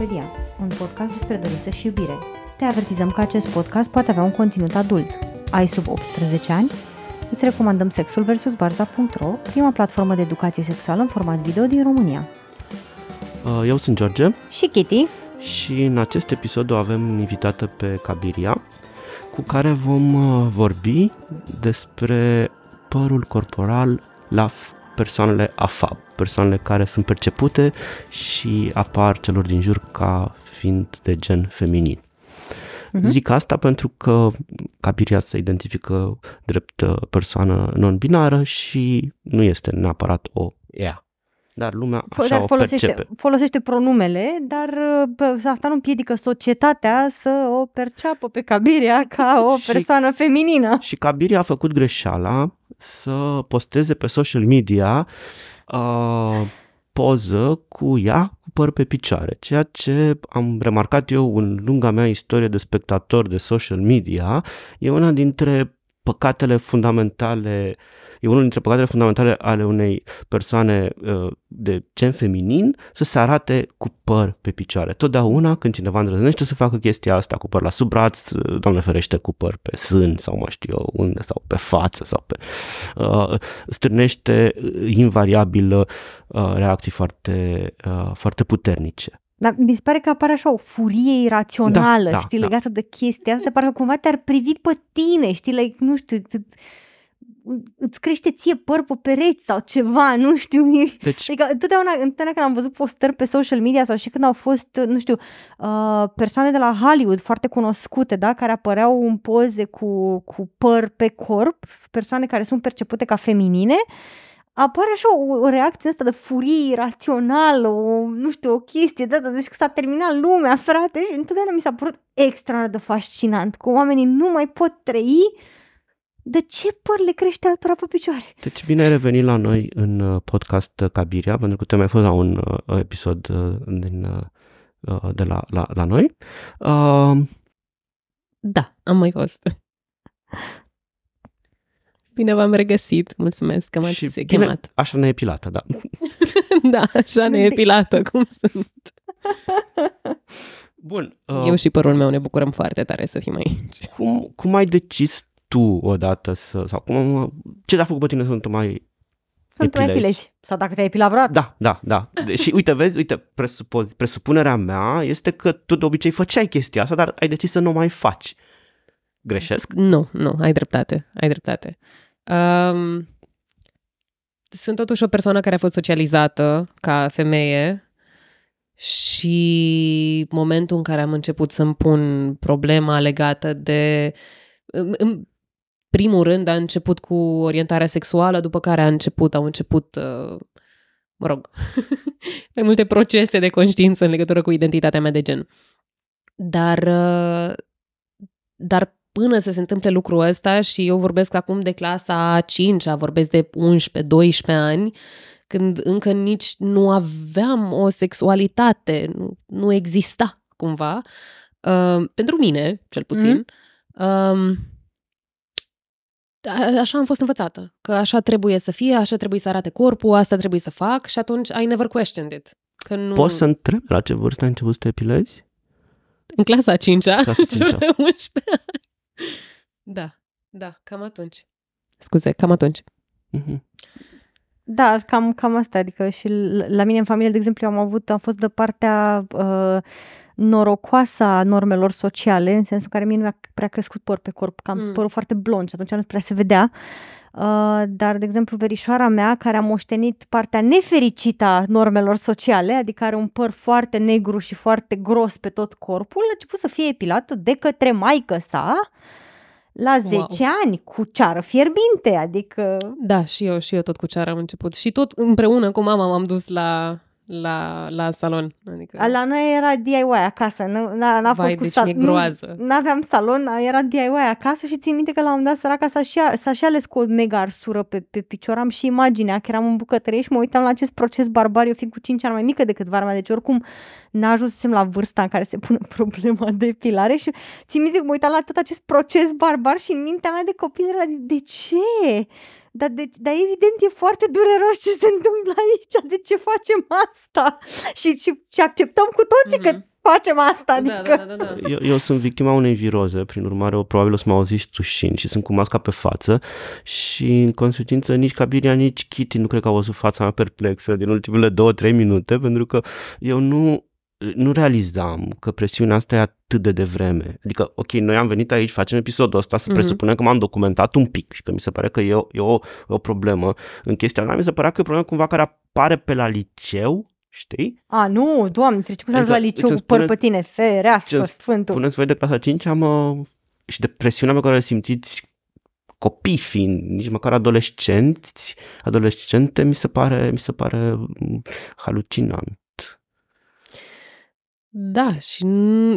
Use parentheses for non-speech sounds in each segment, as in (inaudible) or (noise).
Ortopedia, un podcast despre dorință și iubire. Te avertizăm că acest podcast poate avea un conținut adult. Ai sub 18 ani? Îți recomandăm Sexul vs. Barza.ro, prima platformă de educație sexuală în format video din România. Uh, Eu sunt George Și Kitty, și în acest episod o avem invitată pe Cabiria, cu care vom uh, vorbi despre părul corporal la f- persoanele AFAB, persoanele care sunt percepute și apar celor din jur ca fiind de gen feminin. Mhm. Zic asta pentru că Cabiria se identifică drept uh, persoană non-binară și nu este neapărat o ea. Dar lumea fo- așa dar o folosește, percepe. folosește pronumele, dar uh, bă, asta nu împiedică societatea să o perceapă pe Cabiria ca o Și- persoană feminină. Și Kabiri a făcut greșeala să posteze pe social media uh, poză cu ea cu păr pe picioare, ceea ce am remarcat eu în lunga mea istorie de spectator de social media, e una dintre păcatele fundamentale, e unul dintre păcatele fundamentale ale unei persoane uh, de gen feminin să se arate cu păr pe picioare. Totdeauna când cineva îndrăznește să facă chestia asta cu păr la sub braț, uh, doamne ferește cu păr pe sân sau mă știu eu unde, sau pe față sau pe... Uh, strânește uh, invariabil uh, reacții foarte, uh, foarte puternice. Dar mi se pare că apare așa o furie irațională, Da, da, știi, da. legată de chestia asta, parcă cumva te-ar privi pe tine, știi, like, nu știu, îți, îți crește ție păr pe pereți sau ceva, (laughs) nu știu, e- Deci, Adică întotdeauna, întotdeauna când am văzut postări pe social media sau și când au fost, nu știu, uh, persoane de la Hollywood foarte cunoscute, da, care apăreau în poze cu, cu păr pe corp, persoane care sunt percepute ca feminine, apare așa o, o reacție asta de furie irațională, o, nu știu, o chestie de asta, deci că s-a terminat lumea, frate, și întotdeauna mi s-a părut extraordinar de fascinant, că oamenii nu mai pot trăi de ce păr le crește altora pe picioare. deci bine ai revenit la noi în uh, podcast uh, Cabiria, pentru că te mai fost la un uh, episod uh, din, uh, uh, de la, la, la noi. Uh, Da, am mai fost. Bine v-am regăsit. Mulțumesc că m-ați și chemat. bine, așa neepilată, da. (laughs) da, așa neepilată cum sunt. Bun. Uh, Eu și părul meu ne bucurăm foarte tare să fim aici. cum, cum ai decis tu odată să, sau cum, ce te-a făcut pe tine să nu te mai Sunt tu Epilezi. epilezi. Sau dacă te-ai epilat vreodată. Da, da, da. De- Și uite, vezi, uite, presupoz, presupunerea mea este că tu de obicei făceai chestia asta, dar ai decis să nu o mai faci. Greșesc? Nu, nu, ai dreptate, ai dreptate. Um, sunt totuși o persoană care a fost socializată ca femeie și momentul în care am început să-mi pun problema legată de... În, în primul rând a început cu orientarea sexuală, după care a început, au început, uh, mă rog, (laughs) mai multe procese de conștiință în legătură cu identitatea mea de gen. Dar, uh, dar până să se întâmple lucrul ăsta și eu vorbesc acum de clasa a 5 vorbesc de 11-12 ani, când încă nici nu aveam o sexualitate, nu, nu exista cumva, uh, pentru mine, cel puțin, um, a- așa am fost învățată, că așa trebuie să fie, așa trebuie să arate corpul, asta trebuie să fac și atunci I never questioned it. Că nu... Poți să întrebi la ce vârstă ai început să te epilezi? În clasa a 5-a, Clasa a (laughs) cincea. de 11 ani. Da, da, cam atunci. Scuze, cam atunci. Mhm. Da, cam, cam asta, adică și l- la mine în familie, de exemplu, eu am avut, am fost de partea uh, norocoasă a normelor sociale, în sensul care mie nu mi-a prea crescut păr pe corp, că am Mm. mm. părul foarte blond și atunci nu prea se vedea. Uh, dar, de exemplu, verișoara mea, care a moștenit partea nefericită a normelor sociale, adică are un păr foarte negru și foarte gros pe tot corpul, a început să fie epilată de către maică sa la 10 Wow. ani, cu ceară fierbinte, adică... Da, și eu, și eu tot cu ceara am început. Și tot împreună cu mama m-am dus la, la, la salon. Adică, La noi era DIY acasă, nu, n-a, n-a Vai, fost cu deci sal- mi-e groază. Nu aveam salon, era DIY acasă și țin minte că la un moment dat săraca s-a și, s-a și ales cu o mega arsură pe, pe picior. Am și imaginea că eram în bucătărie și mă uitam la acest proces barbar, eu fiind cu 5 ani mai mică decât vara mea, deci oricum n-ajunsesem la vârsta în care se pune (laughs) problema de epilare și țin minte că mă uitam la tot acest proces barbar și în mintea mea de copil era de ce? Dar, deci, dar evident e foarte dureros ce se întâmplă aici, de ce facem asta? Și, și, și acceptăm cu toții mm-hmm. că facem asta. Adică... Da, da, da, da. Eu, eu sunt victima unei viroze, prin urmare o, probabil o să mă auziți tușind și sunt cu masca pe față și în consecință nici Cabiria, nici Kitty nu cred că au văzut fața mea perplexă din ultimele două, trei minute pentru că eu nu nu realizam că presiunea asta e atât de devreme. Adică, ok, noi am venit aici, facem episodul ăsta, să mm-hmm. presupunem că m-am documentat un pic și că mi se pare că e o, e o, o problemă în chestia asta. Mi se părea că e o problemă cumva care apare pe la liceu, știi? A, nu, doamne, treci cum să ajungi la liceu cu păr pe tine, ferească, sfântul. Puneți voi de clasa 5 am uh, și de presiunea pe care o simțiți copii fiind, nici măcar adolescenți, adolescente, mi se pare, mi se pare mm, halucinant. Da, și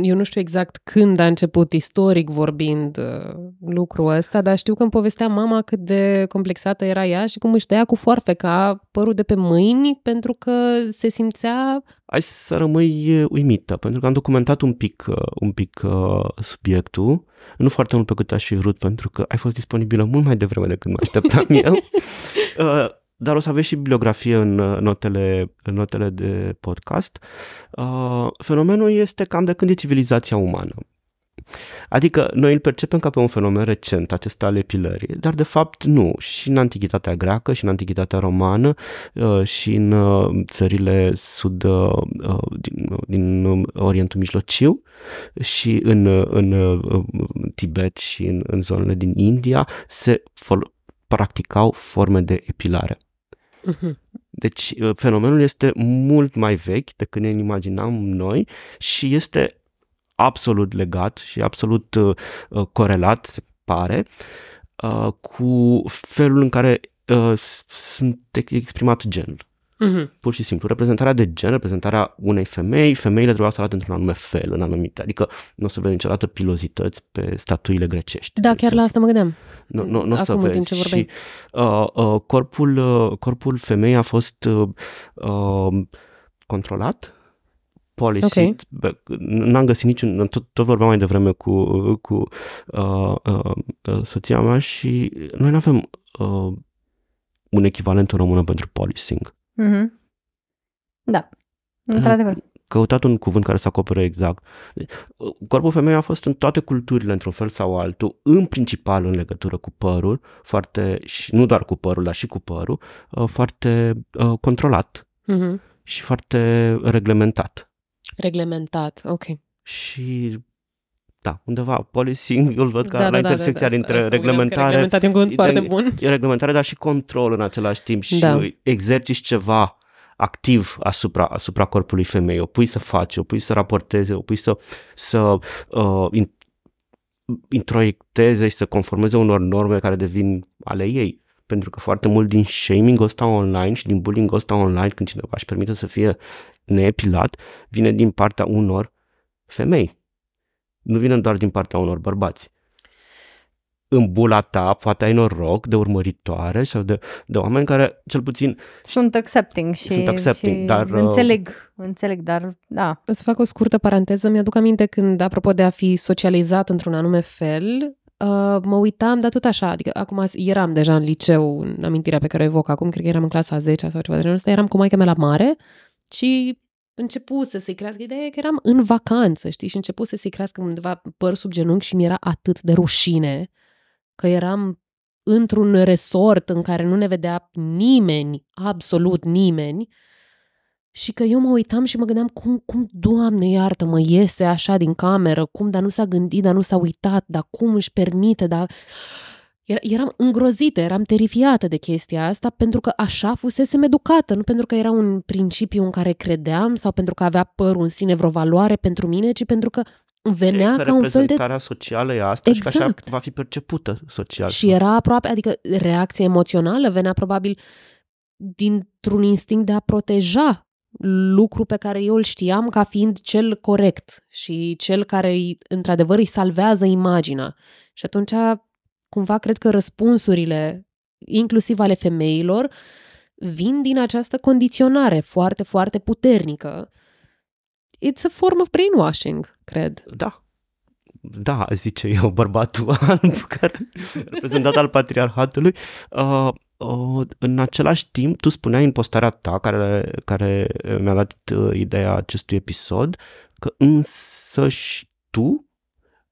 eu nu știu exact când a început istoric vorbind uh, lucrul ăsta, dar știu că îmi povestea mama cât de complexată era ea și cum își tăia cu foarfeca părul de pe mâini pentru că se simțea... Hai să rămâi uimită, pentru că am documentat un pic, uh, un pic uh, subiectul, nu foarte mult pe cât aș fi vrut, pentru că ai fost disponibilă mult mai devreme decât mă așteptam (laughs) eu. Uh, dar o să aveți și bibliografie în uh, notele, în notele de podcast. Uh, fenomenul este cam de când e civilizația umană. Adică noi îl percepem ca pe un fenomen recent, acesta al epilării, dar de fapt nu. Și în Antichitatea greacă, și în Antichitatea romană, uh, și în țările sud din, din Orientul Mijlociu, și în, în Tibet și în, în zonele din India se fol- practicau forme de epilare. Uh-huh. Deci uh, fenomenul este mult mai vechi decât ne imaginam noi și este absolut legat și absolut uh, uh, corelat, se pare, uh, cu felul în care uh, sunt exprimat genul. Uh-huh. Pur și simplu. Reprezentarea de gen, reprezentarea unei femei, femeile trebuia să arate într-un anume fel, în anumite. Adică nu o să vedem niciodată pilozități pe statuile grecești. Da, chiar la asta mă gândeam. Nu, nu, nu o să vezi. Ce și uh, uh, corpul, uh, corpul femeii a fost uh, uh, controlat, polisit. Okay. N-am găsit niciun... Tot, tot vorbeam mai devreme cu, cu uh, uh, soția mea și noi nu avem uh, un echivalent în română pentru policing. Mm-hmm. Da, într-adevăr. Căutat un cuvânt care să acopere exact. Corpul femeii a fost în toate culturile, într-un fel sau altul, în principal în legătură cu părul, foarte, și nu doar cu părul, dar și cu părul, uh, foarte uh, controlat mm-hmm. și foarte reglementat. Reglementat, ok. Și da, undeva policing îl văd ca da, la da, intersecția da, da, dintre asta, reglementare, reglementat e un cuvânt foarte bun. E reglementare, dar și control în același timp și da. exerciți ceva activ asupra, asupra corpului femei, o pui să faci, o pui să raporteze, o pui să, să uh, in, introiecteze și să conformeze unor norme care devin ale ei. Pentru că foarte mult din shaming ăsta online și din bullying ăsta online, când cineva își permite să fie neepilat, vine din partea unor femei nu vine doar din partea unor bărbați. În bula ta poate ai noroc de urmăritoare sau de, de oameni care cel puțin sunt accepting și, sunt accepting, și dar, uh, înțeleg, înțeleg, dar da. Să fac o scurtă paranteză, mi-aduc aminte când, apropo de a fi socializat într-un anume fel, Uh, mă uitam, dar tot așa, adică acum eram deja în liceu, în amintirea pe care o evoc acum, cred că eram în clasa 10 sau ceva de genul ăsta, eram cu maica mea la mare și începuse să-i crească. Ideea e că eram în vacanță, știi, și începuse să-i crească undeva păr sub genunchi și mi-era atât de rușine că eram într-un resort în care nu ne vedea nimeni, absolut nimeni, și că eu mă uitam și mă gândeam cum, cum, Doamne iartă, mă iese așa din cameră, cum, dar nu s-a gândit, dar nu s-a uitat, dar cum își permite, dar eram îngrozită, eram terifiată de chestia asta pentru că așa fusesem educată, nu pentru că era un principiu în care credeam sau pentru că avea părul în sine vreo valoare pentru mine, ci pentru că venea ca un fel de... socială e asta exact. și că așa exact. va fi percepută social. Și era aproape, adică reacția emoțională venea probabil dintr-un instinct de a proteja lucru pe care eu îl știam ca fiind cel corect și cel care într-adevăr îi salvează imaginea. Și atunci cumva cred că răspunsurile, inclusiv ale femeilor, vin din această condiționare foarte, foarte puternică. It's a form of brainwashing, cred. Da. da, zice eu, (laughs) bărbatul alb, (laughs) care reprezentat al patriarhatului, uh, uh, în același timp, tu spuneai în postarea ta, care, care mi-a dat uh, ideea acestui episod, că însăși tu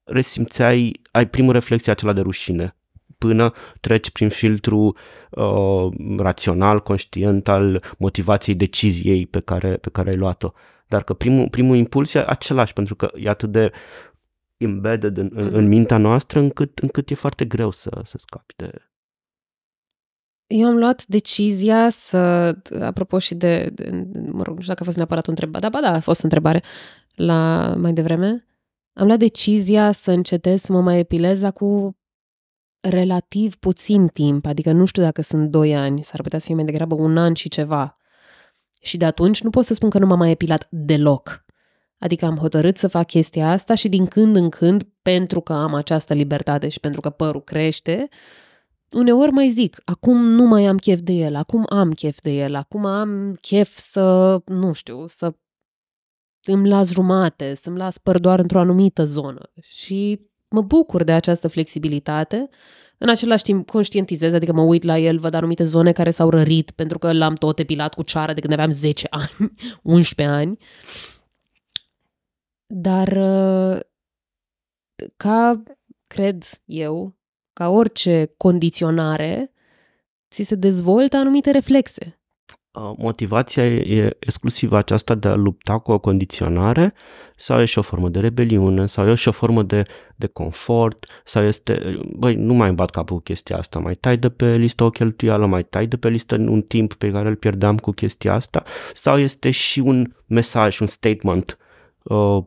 resimțeai, ai primul reflexie acela de rușine. Până treci prin filtru uh, rațional, conștient al motivației deciziei pe care, pe care ai luat-o. Dar că primul, primul impuls e același, pentru că e atât de embedded în, în, în mintea noastră încât, încât e foarte greu să, să scapi de... Eu am luat decizia să, apropo și de, de mă rog, nu știu dacă a fost neapărat o întrebare, da, ba da, a fost o întrebare la mai devreme, am luat decizia să încetez să mă mai epilez cu relativ puțin timp, adică nu știu dacă sunt doi ani, s-ar putea să fie mai degrabă un an și ceva. Și de atunci nu pot să spun că nu m-am mai epilat deloc. Adică am hotărât să fac chestia asta și din când în când, pentru că am această libertate și pentru că părul crește, uneori mai zic, acum nu mai am chef de el, acum am chef de el, acum am chef să, nu știu, să îmi las jumate, să-mi las păr doar într-o anumită zonă. Și mă bucur de această flexibilitate. În același timp conștientizez, adică mă uit la el, văd anumite zone care s-au rărit pentru că l-am tot epilat cu ceară de când aveam 10 (laughs) ani, 11 ani. Dar uh, ca, cred eu, ca orice condiționare, ți se dezvoltă anumite reflexe motivația e exclusiv aceasta de a lupta cu o condiționare sau e și o formă de rebeliune sau e și o formă de, de confort sau este, băi, nu mai bat capul cu chestia asta, mai tai de pe listă o cheltuială, mai tai de pe listă un timp pe care îl pierdeam cu chestia asta sau este și un mesaj, un statement uh,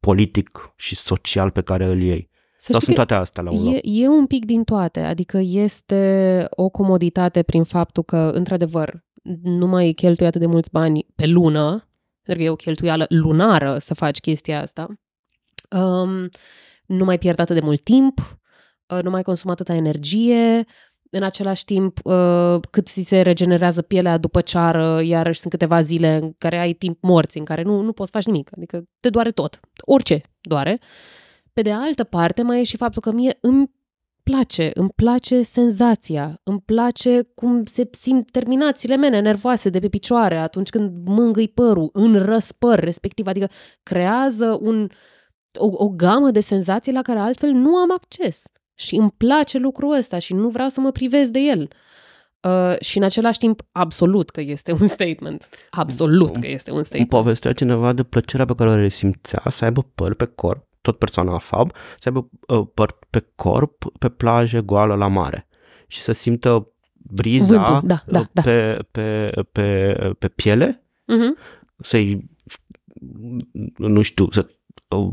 politic și social pe care îl iei. Să Sau sunt toate astea la un loc? E, e un pic din toate, adică este o comoditate prin faptul că, într-adevăr, nu mai cheltui atât de mulți bani pe lună, pentru că e o cheltuială lunară să faci chestia asta. Um, nu mai pierd atât de mult timp, uh, nu mai consum atâta energie, în același timp, uh, cât ți se regenerează pielea după ceară, iarăși sunt câteva zile în care ai timp morți, în care nu, nu poți face nimic, adică te doare tot, orice doare. Pe de altă parte, mai e și faptul că mie îmi place, îmi place senzația, îmi place cum se simt terminațiile mele nervoase de pe picioare atunci când mângâi părul în răspăr respectiv, adică creează un, o, o gamă de senzații la care altfel nu am acces. Și îmi place lucrul ăsta și nu vreau să mă privez de el. Uh, și în același timp, absolut că este un statement. Absolut că este un statement. Îmi povestea cineva de plăcerea pe care o resimțea să aibă păr pe corp tot persoana FAB, să aibă uh, păr pe corp, pe plajă, goală, la mare și să simtă briza Vântul, da, da, da. Pe, pe, pe, pe piele, uh-huh. să-i, nu știu, să... Uh,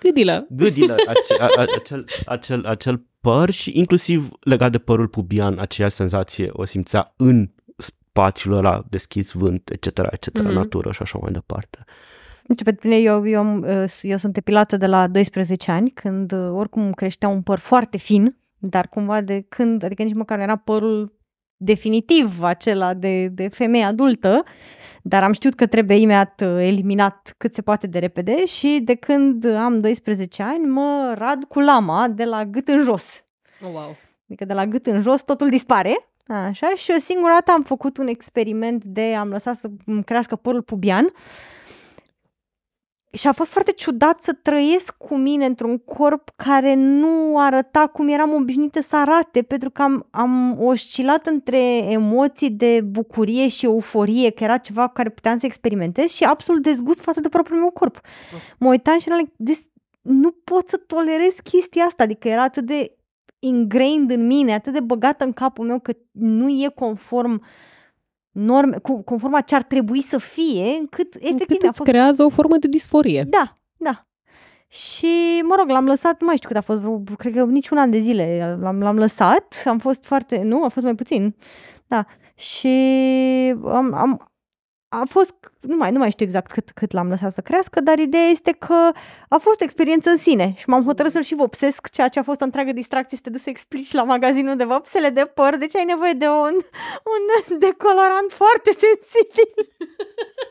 gâdilă. Gâdilă, (laughs) ace, a, acel, acel, acel păr și inclusiv legat de părul pubian, aceeași senzație o simțea în spațiul ăla deschis, vânt, etc., etc., uh-huh. natură și așa mai departe. Deci, pentru mine, eu, eu, eu sunt epilată de la 12 ani, când oricum creștea un păr foarte fin, dar cumva de când, adică nici măcar era părul definitiv acela de, de femeie adultă, dar am știut că trebuie imediat eliminat cât se poate de repede și de când am 12 ani mă rad cu lama de la gât în jos. Oh, wow. Adică de la gât în jos totul dispare. Așa, și o singură dată am făcut un experiment de am lăsat să crească părul pubian și a fost foarte ciudat să trăiesc cu mine într-un corp care nu arăta cum eram obișnuită să arate, pentru că am, am oscilat între emoții de bucurie și euforie, că era ceva cu care puteam să experimentez și absolut dezgust față de propriul meu corp. Mă uitam și eram nu pot să tolerez chestia asta, adică era atât de ingrained în mine, atât de băgată în capul meu că nu e conform uh, norme, conform a ce ar trebui să fie, încât efectiv încât a fost... creează o formă de disforie. Da, da. Și, mă rog, l-am lăsat, nu mai știu cât a fost, cred că nici un an de zile l-am, l-am lăsat, am fost foarte, nu, a fost mai puțin, da. Și am, am, a fost, nu mai, nu mai știu exact cât, cât l-am lăsat să crească, dar ideea este că a fost o experiență în sine și m-am hotărât să-l și vopsesc, ceea ce a fost o întreagă distracție, să te duci să explici la magazinul de vopsele de păr, deci ai nevoie de un, un decolorant foarte sensibil.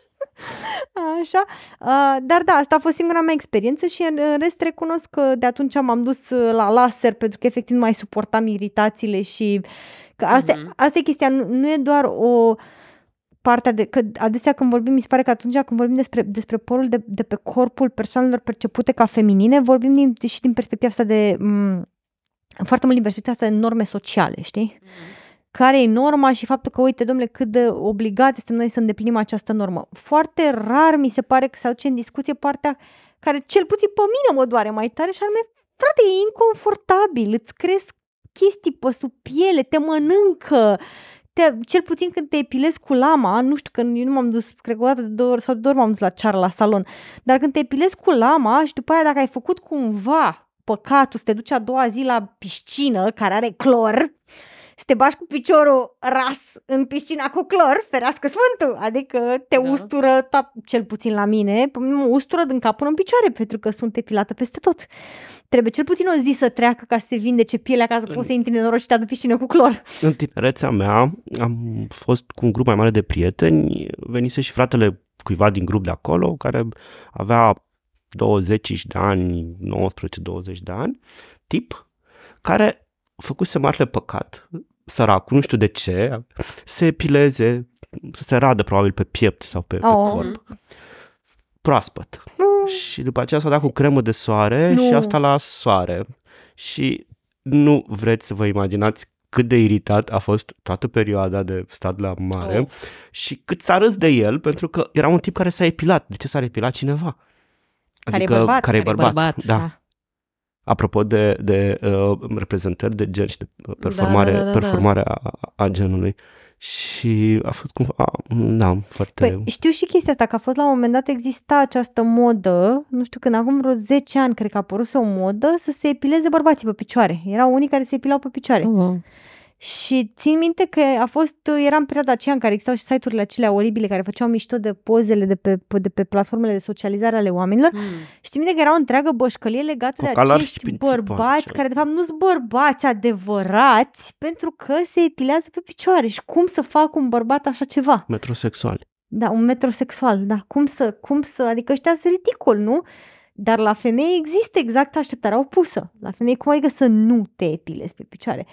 (laughs) Așa, uh, dar da, asta a fost singura mea experiență și în rest recunosc că de atunci m-am dus la laser pentru că efectiv nu mai suportam iritațiile și că asta, mm-hmm. asta e chestia, nu, nu e doar o partea de, că adesea când vorbim, mi se pare că atunci când vorbim despre, despre porul de, de pe corpul persoanelor percepute ca feminine, vorbim din, și din perspectiva asta de, m- foarte mult din perspectiva asta de norme sociale, știi? Mm-hmm care e norma și faptul că, uite, domnule, cât de obligați suntem noi să îndeplinim această normă. Foarte rar mi se pare că se aduce în discuție partea care cel puțin pe mine mă doare mai tare și anume, frate, e inconfortabil, îți cresc chestii pe sub piele, te mănâncă, te, cel puțin când te epilezi cu lama, nu știu, că eu nu m-am dus, cred că o dată de două ori sau de două ori m-am dus la ceară la salon, dar când te epilezi cu lama și după aia dacă ai făcut cumva păcatul să te duci a doua zi la piscină care are clor, să te bași cu piciorul ras în piscina cu clor, ferească sfântul, adică te da. ustură, tot, cel puțin la mine, mă ustură din cap până în picioare, pentru că sunt epilată peste tot. Trebuie cel puțin o zi să treacă ca să se vindece pielea ca să poți să intri în și te piscină cu clor. În tinerețea mea am fost cu un grup mai mare de prieteni, venise și fratele cuiva din grup de acolo, care avea 20 de ani, 19-20 de ani, tip, care făcuse marele păcat, săracul, nu știu de ce, se epileze, să se radă probabil pe piept sau pe, oh. pe corp. Proaspăt. Mm. Și după aceea s-a dat cu cremă de soare nu. și asta la soare. Și nu vreți să vă imaginați cât de iritat a fost toată perioada de stat la mare oh. și cât s-a râs de el pentru că era un tip care s-a epilat. De ce s-a epilat cineva? Adică, care e bărbat. Care e bărbat, bărbat da. da apropo de, de uh, reprezentări de gen și de performare, da, da, da, da. performare a, a genului. Și a fost cumva, da, foarte... Păi, știu și chestia asta, că a fost la un moment dat exista această modă, nu știu când, acum vreo 10 ani cred că a apărut o modă să se epileze bărbații pe picioare. Erau unii care se epilau pe picioare. Oh. Și țin minte că a fost, era în perioada aceea în care existau și site-urile acelea oribile care făceau mișto de pozele de pe, de pe platformele de socializare ale oamenilor. Mm. Și țin minte că era o întreagă bășcălie legată de acești bărbați care de fapt nu sunt bărbați adevărați pentru că se epilează pe picioare. Și cum să facă un bărbat așa ceva? Metrosexual. Da, un metrosexual, da. Cum să, cum să, adică ăștia sunt ridicol, nu? Dar la femei există exact așteptarea opusă. La femei cum adică să nu te epilezi pe picioare?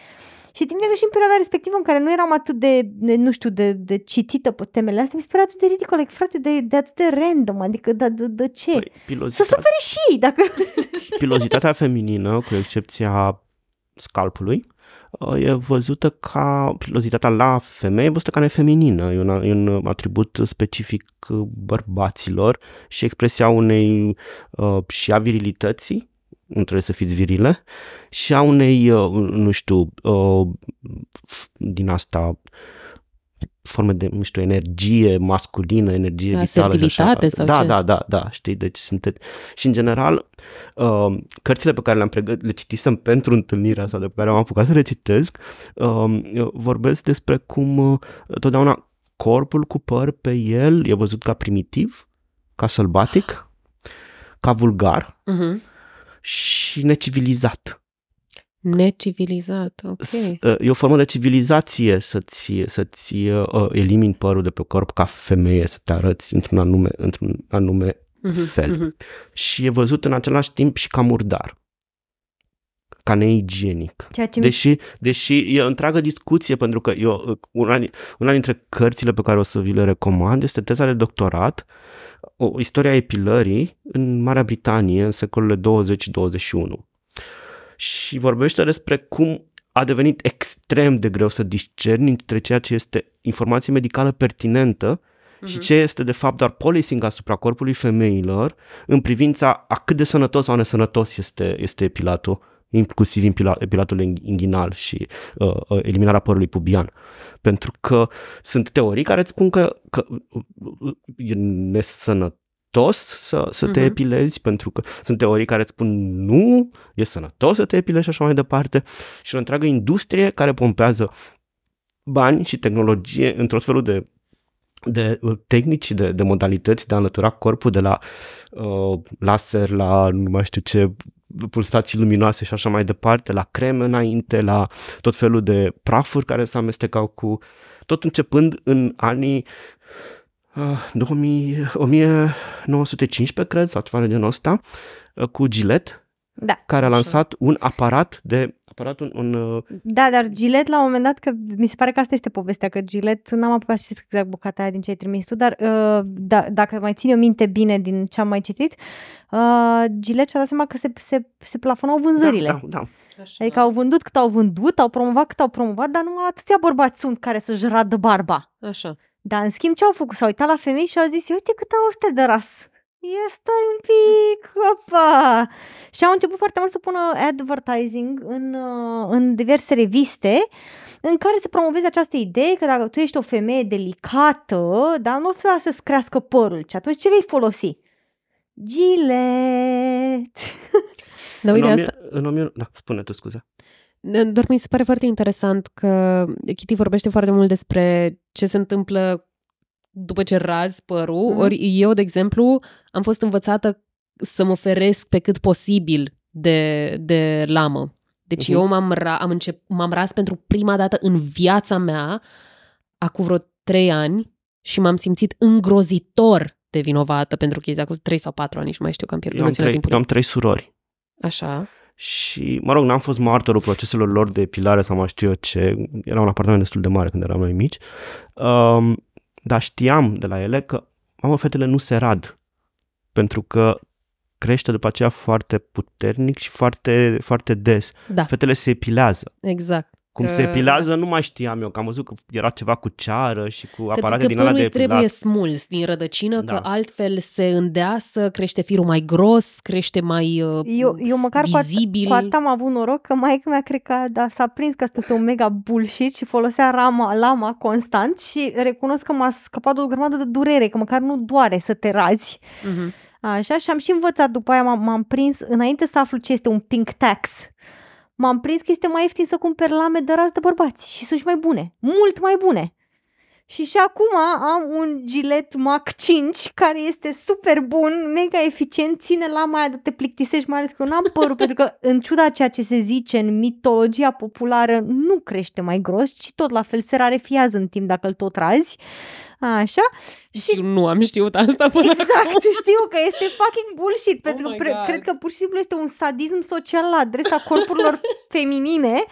Și timp de că și în perioada respectivă în care nu eram atât de, de nu știu, de, de citită pe temele astea, mi se pare atât de ridicol, like, frate, de, de atât de random, adică de, de, de ce? Păi, pilozitate... Să suferi și ei, dacă... (laughs) Pilozitatea feminină, cu excepția scalpului, e văzută ca, pilozitatea la femei e văzută ca nefeminină, e un, e un atribut specific bărbaților și expresia unei uh, și a virilității nu trebuie să fiți virile, și a unei, uh, nu știu, uh, din asta forme de, nu știu, energie masculină, energie Asertivitate vitală. Sau da, ce? da, da, da, știi, deci sunteți... Și în general, uh, cărțile pe care le-am pregătit, le citisem pentru întâlnirea sau de pe care am apucat să le citesc, vorbesc despre cum totdeauna corpul cu păr pe el e văzut ca primitiv, ca sălbatic, ca vulgar, uh-huh și necivilizat. Necivilizat, ok. Uh, e o formă de civilizație să-ți, să-ți uh, elimini părul de pe corp ca femeie, să te arăți într-un anume, într-un anume uh-huh, fel. Uh-huh. Și e văzut în același timp și ca murdar ca neigienic. Ceea ce deși, mi... deși e o întreagă discuție, pentru că eu, una, una dintre cărțile pe care o să vi le recomand este teza de doctorat, o istoria epilării în Marea Britanie în secolele 20-21. Și vorbește despre cum a devenit extrem de greu să discerni între ceea ce este informație medicală pertinentă și mhm. ce este de fapt doar policing asupra corpului femeilor în privința a cât de sănătos sau nesănătos este, este epilatul inclusiv epilatul inghinal și uh, uh, eliminarea părului pubian. Pentru că sunt teorii care îți spun că, că uh, e nesănătos să, să te uh-huh. epilezi, pentru că sunt teorii care îți spun nu, e sănătos să te epilezi și așa mai departe. Și o întreagă industrie care pompează bani și tehnologie într-o felul de de uh, tehnici, de, de modalități de a înlătura corpul de la uh, laser, la nu mai știu ce pulsații luminoase și așa mai departe, la creme înainte, la tot felul de prafuri care se amestecau cu, tot începând în anii uh, 2000, 1915, cred, sau ceva de genul ăsta, uh, cu Gillette, Da. care a Așa. lansat un aparat de aparat un, un uh, Da, dar Gillette la un moment dat, că mi se pare că asta este povestea, că Gillette, n-am apucat să citesc exact bucata aia din ce ai trimis tu, dar uh, da, dacă mai țin eu minte bine din ce am mai citit, uh, Gillette și-a dat seama că se, se, se plafonau vânzările. Da, da, da. Așa. Adică au vândut cât au vândut, au promovat cât au promovat, dar numai atâția bărbați sunt care să-și radă barba. Așa. Dar în schimb ce au făcut? S-au uitat la femei și au zis, uite cât au ăstea de ras. Ia stai un pic, opa! Și au început foarte mult să pună advertising în, uh, în diverse reviste în care se promoveze această idee că dacă tu ești o femeie delicată, dar nu o să lași să-ți crească părul, și atunci ce vei folosi? Gillette! (laughs) Dar uite, în, asta, 1000 în 1000, da, spune tu scuze. Doar mi se pare foarte interesant că Kitty vorbește foarte mult despre ce se întâmplă după ce razi părul, Mhm. ori eu, de exemplu, am fost învățată să mă feresc pe cât posibil de, de lamă. Deci Mhm. eu m-am, ra- am încep, m-am ras pentru prima dată în viața mea, acum vreo trei ani, și m-am simțit îngrozitor de vinovată pentru chestia cu trei sau patru ani, nici nu mai știu că am pierdut Eu am, noțiunea trei, eu timpului. am trei surori. Așa. Și, mă rog, n-am fost martorul proceselor lor de epilare sau mai știu eu ce. Era un apartament destul de mare când eram noi mici. Um, dar știam de la ele că, mamă, fetele nu se rad. Pentru că crește după aceea foarte puternic și foarte, foarte des. Da, Fetele se epilează. exact. Cum Că- se epilează nu mai știam eu, că am văzut că era ceva cu ceară și cu Că, aparate că din alea părul de îi trebuie epilat. smuls din rădăcină, Da. că altfel se îndeasă, crește firul mai gros, crește mai uh, Eu, eu măcar cu, at- vizibil. cu atât am avut noroc că maica mea cred că da, s-a prins că asta este un mega bullshit și folosea rama, lama constant și recunosc că m-a scăpat de o grămadă de durere, că măcar nu doare să te razi. Mhm. Așa, și am și învățat, după aia m-am, m-am prins, înainte să aflu ce este un pink tax, m-am prins că este mai ieftin să cumperi lame de raz de bărbați și sunt și mai bune, mult mai bune. Și și acum am un gilet Mac 5 care este super bun, mega eficient, ține lama aia de te plictisești, mai ales că eu n-am părul, pentru că în ciuda ceea ce se zice în mitologia populară, nu crește mai gros, ci tot la fel se rarefiază în timp dacă îl tot razi. Așa. Și eu nu am știut asta până Exact, acum. (laughs) știu că este fucking bullshit, pentru că my pre- God. cred că pur și simplu este un sadism social la adresa corpurilor (laughs) feminine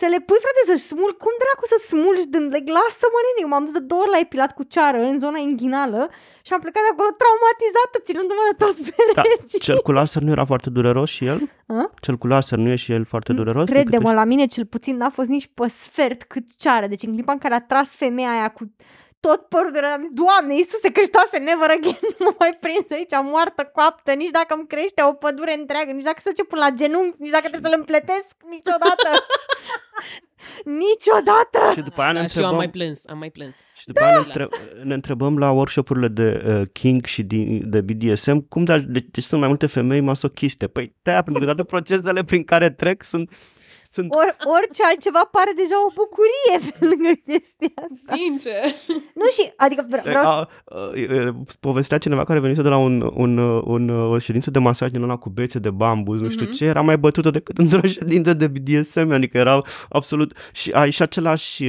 să le pui, frate, să-și smulgi, cum dracu să smulgi, dând, like, lasă-mă, nene, eu m-am dus de două ori la epilat cu ceară în zona inghinală și am plecat de acolo traumatizată, ținându-mă de toți Da, pereții. cel cu laser nu era foarte dureros și el? A? Cel cu laser nu e și el foarte dureros? de Crede-mă, câte- la mine cel puțin n-a fost nici pe sfert cât ceară. Deci în clipa în care a tras femeia aia cu tot părul de la Doamne, Iisuse Hristoase, never again, (laughs) nu mă mai prins aici, moartă, coaptă, nici dacă îmi crește o pădure întreagă, nici dacă se duce până la genunchi, nici dacă trebuie să-l împletesc, niciodată. (laughs) niciodată! Și după aia ne Da, și eu am întrebăm, mai plâns, am mai plâns. și după aia ne, între, ne întrebăm la workshopurile de uh, King și de, de BDSM cum de, de, deci sunt mai multe femei masochiste. Păi de pentru că toate procesele prin care trec sunt, sunt Or, orice altceva pare deja o bucurie pe lângă chestia asta. Sincer. Nu și, adică vre- vreau să... A, a, a, povestea cineva care venise de la un, un, un, o ședință de masaj din ăla cu bețe de bambus, nu știu Mhm. ce, era mai bătută decât într-o ședință de BDSM, adică era absolut... Și ai și același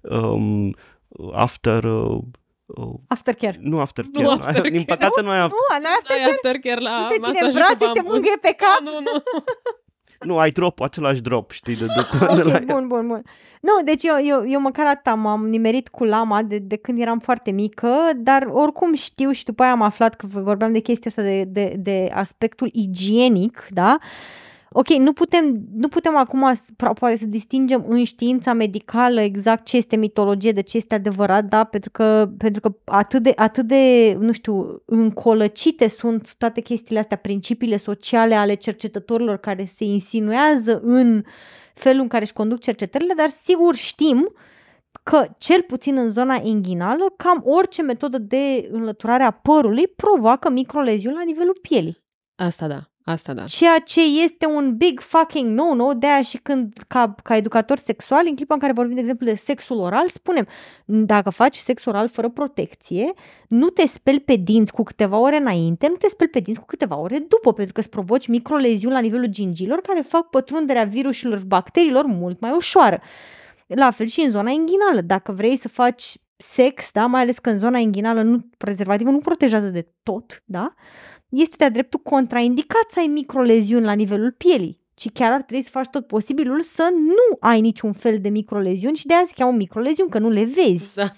um, after... Uh, uh, Aftercare. nu aftercare, Nu nu aftercare. din păcate nu ai after, Nu, n-ai Ai aftercare. aftercare la Te ține masaj în brațe și te mângâie pe cap. Nu, nu. (laughs) nu, ai drop, același drop, știi, de, de, de (laughs) Ok, la bun, bun, bun. Nu, deci eu, eu, eu măcar atâta m-am nimerit cu lama de, de când eram foarte mică, dar oricum știu și după aia am aflat că vorbeam de chestia asta de, de, de aspectul igienic, da? Ok, nu putem, nu putem acum s- pro- poate să distingem în știința medicală exact ce este mitologie de ce este adevărat, da? Pentru că, pentru că atât, de, atât de, nu știu, încolăcite sunt toate chestiile astea, principiile sociale ale cercetătorilor care se insinuează în felul în care își conduc cercetările, dar sigur știm că, cel puțin în zona inghinală, cam orice metodă de înlăturare a părului provoacă microleziuni la nivelul pielii. Asta da, asta da. Ceea ce este un big fucking no-no, de aia și când, ca, ca educator sexual, în clipa în care vorbim, de exemplu, de sexul oral, spunem, dacă faci sex oral fără protecție, nu te speli pe dinți cu câteva ore înainte, nu te speli pe dinți cu câteva ore după, pentru că îți provoci microleziuni la nivelul gingilor care fac pătrunderea virusilor și bacteriilor mult mai ușoară. La fel și în zona inghinală. Dacă vrei să faci sex, da, mai ales că în zona inghinală nu, prezervativul nu protejează de tot, da, este de-a dreptul contraindicat să ai microleziuni la nivelul pielii, ci chiar ar trebui să faci tot posibilul să nu ai niciun fel de microleziuni și de aia se cheamă microleziuni, că nu le vezi. Da.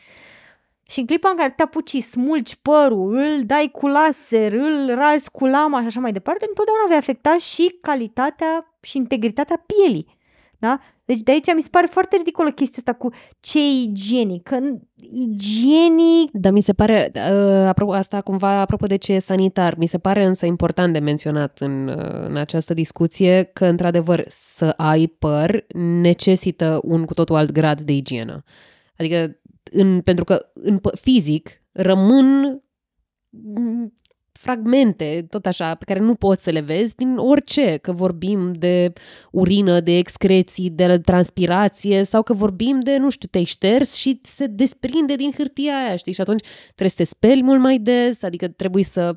Și în clipa în care te apuci și smulgi părul, îl dai cu laser, îl razi cu lama și așa mai departe, întotdeauna vei afecta și calitatea și integritatea pielii. Da? Deci de aici mi se pare foarte ridicolă chestia asta cu ce e igienic. Că igienic... Dar mi se pare, uh, apropo, asta cumva apropo de ce e sanitar, mi se pare însă important de menționat în, uh, în această discuție că, într-adevăr, să ai păr necesită un cu totul alt grad de igienă. Adică, în, pentru că în, fizic rămân fragmente, tot așa, pe care nu poți să le vezi din orice, că vorbim de urină, de excreții, de transpirație sau că vorbim de, nu știu, te-ai șters și se desprinde din hârtia aia, știi? Și atunci trebuie să te speli mult mai des, adică trebuie să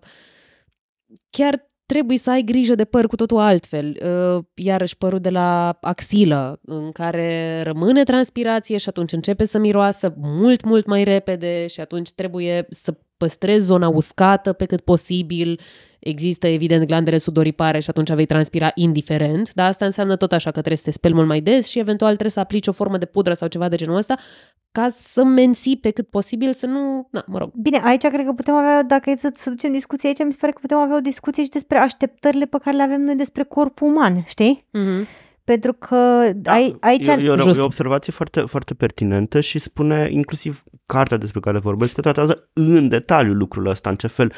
chiar trebuie să ai grijă de păr cu totul altfel. Uh, iarăși părul de la axilă, în care rămâne transpirație și atunci începe să miroasă mult, mult mai repede și atunci trebuie să păstrezi zona uscată pe cât posibil, există evident glandele sudoripare și atunci vei transpira indiferent, dar asta înseamnă tot așa că trebuie să te speli mult mai des și eventual trebuie să aplici o formă de pudră sau ceva de genul ăsta ca să menții pe cât posibil să nu... Na, mă rog. Bine, aici cred că putem avea, dacă e să, să ducem discuție aici, mi se pare că putem avea o discuție și despre așteptările pe care le avem noi despre corpul uman, știi? Mm-hmm pentru că da, ai, aici... E, e, o, e o observație foarte, foarte pertinentă și spune inclusiv cartea despre care vorbesc, că tratează în detaliu lucrul ăsta, în ce fel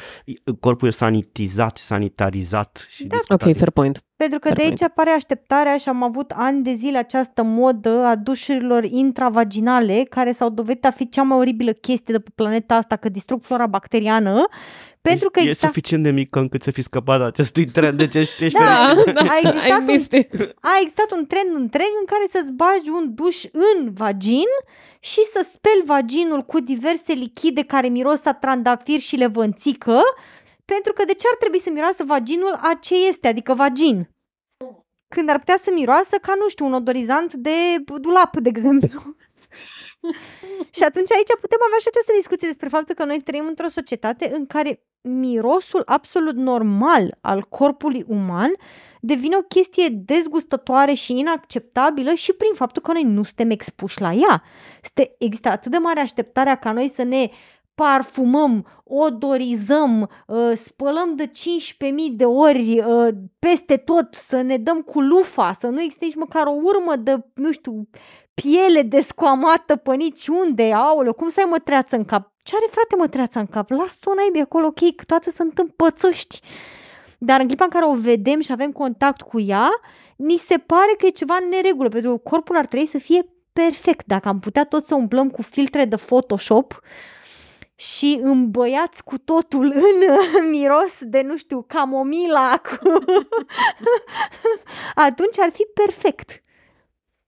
corpul e sanitizat, sanitarizat și da. Ok, fair point. Pentru că fair de aici point. apare așteptarea și am avut ani de zile această modă a dușurilor intravaginale care s-au dovedit a fi cea mai oribilă chestie de pe planeta asta, că distrug flora bacteriană pentru că e exista... suficient de mică încât să fi scăpat de acestui trend, deci ești, ești da, da, (laughs) a, (laughs) existat un, a existat un trend întreg în care să-ți bagi un duș în vagin și să speli vaginul cu diverse lichide care miros a trandafir și levănțică, pentru că de ce ar trebui să miroasă vaginul a ce este, adică vagin? Când ar putea să miroasă ca, nu știu, un odorizant de dulap, de exemplu. și atunci aici putem avea și această discuție despre faptul că noi trăim într-o societate în care mirosul absolut normal al corpului uman devine o chestie dezgustătoare și inacceptabilă și prin faptul că noi nu suntem expuși la ea. Este, există atât de mare așteptarea ca noi să ne parfumăm, odorizăm, uh, spălăm de 15.000 de ori uh, peste tot, să ne dăm cu lufa, să nu existe nici măcar o urmă de, nu știu, piele descoamată pe niciunde, aoleu, cum să ai mătreață în cap? Ce are frate mătreața în cap? Lasă-o naibii acolo, ok, toate sunt împățăști. Dar în clipa în care o vedem și avem contact cu ea, ni se pare că e ceva în neregulă, pentru că corpul ar trebui să fie perfect. Dacă am putea tot să umblăm cu filtre de Photoshop, și îmbăiați cu totul în miros de, nu știu, camomila, cu... (laughs) atunci ar fi perfect.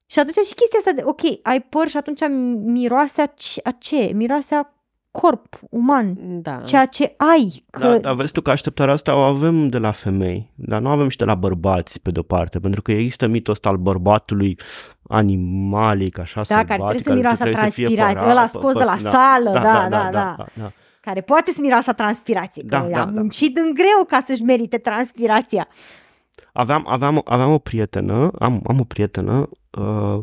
Și atunci și chestia asta de, ok, ai păr și atunci miroase a ce? A ce? Miroase a corp uman, da. ceea ce ai. Că... Da, dar vezi tu că așteptarea asta o avem de la femei, dar nu avem și de la bărbați, pe de-o parte, pentru că există mitul ăsta al bărbatului animalic, așa, Da, care trebuie să miroasă transpirație, ăla scos de la da, sală, da, da, da, da, da. Care poate să miroasă transpirație, da, că da, a muncit da. în greu ca să-și merite transpirația. Aveam, aveam, aveam o prietenă, am, am o prietenă, uh,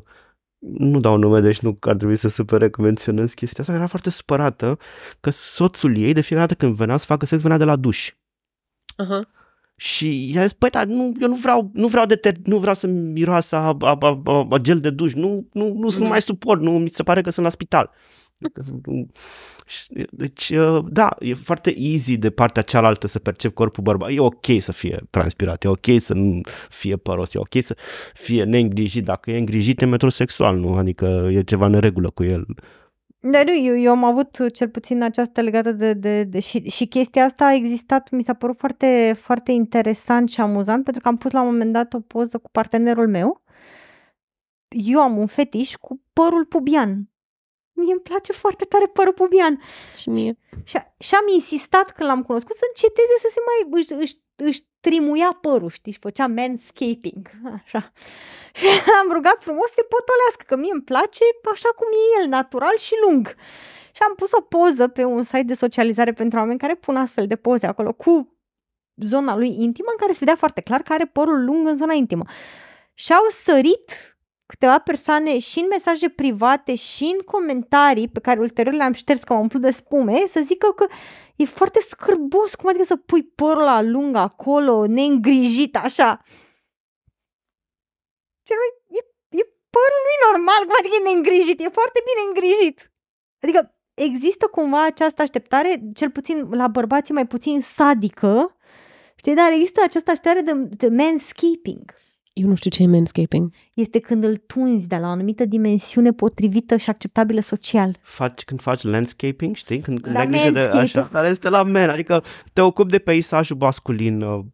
nu dau nume, deci nu ar trebui să supere că menționez chestia asta, era foarte supărată că soțul ei, de fiecare dată când venea să facă sex, venea de la duș. Uh-huh. Și i-a zis, păi, dar nu, eu nu vreau, nu vreau, de ter- nu vreau să miroasă a, a, a, a, a gel de duș, nu, nu, nu, uh-huh. nu mai suport, nu, mi se pare că sunt la spital. Deci, uh, da, e foarte easy de partea cealaltă să percep corpul bărbat. E ok să fie transpirat, e ok să nu fie păros, e ok să fie neîngrijit. Dacă e îngrijit, e metrosexual, nu? Adică e ceva neregulă cu el. Da, nu, eu, eu am avut cel puțin această legată de, de, de și, și chestia asta a existat, mi s-a părut foarte, foarte interesant și amuzant pentru că am pus la un moment dat o poză cu partenerul meu. Eu am un fetiș cu părul pubian mie îmi place foarte tare părul pubian. Și mie. Și, și am insistat când l-am cunoscut să înceteze să se mai își, își, își trimuia părul, știi, și făcea manscaping, așa. (laughs) Și l-am rugat frumos să se potolească, că mie îmi place așa cum e el, natural și lung. Și că am pus o poză pe un site de socializare pentru oameni care pun astfel de poze acolo cu zona lui intimă în care se vedea foarte clar că are părul lung în zona intimă. Și au sărit câteva persoane și în mesaje private și în comentarii pe care ulterior le-am șters că m-am umplut de spume, să zică că e foarte scârbos, cum adică să pui părul la lung acolo, neîngrijit, așa. Ce e, e părul lui normal, cum adică e neîngrijit, e foarte bine îngrijit. Adică există cumva această așteptare, cel puțin la bărbații mai puțin sadică, știi, dar există această așteptare de, de manscaping. Eu nu știu ce e manscaping. Este când îl tunzi de la o anumită dimensiune potrivită și acceptabilă social. Faci, când faci landscaping, știi? Când, când La ai grijă de manscaping. așa, dar este la men, adică te ocupi de peisajul masculin, uh,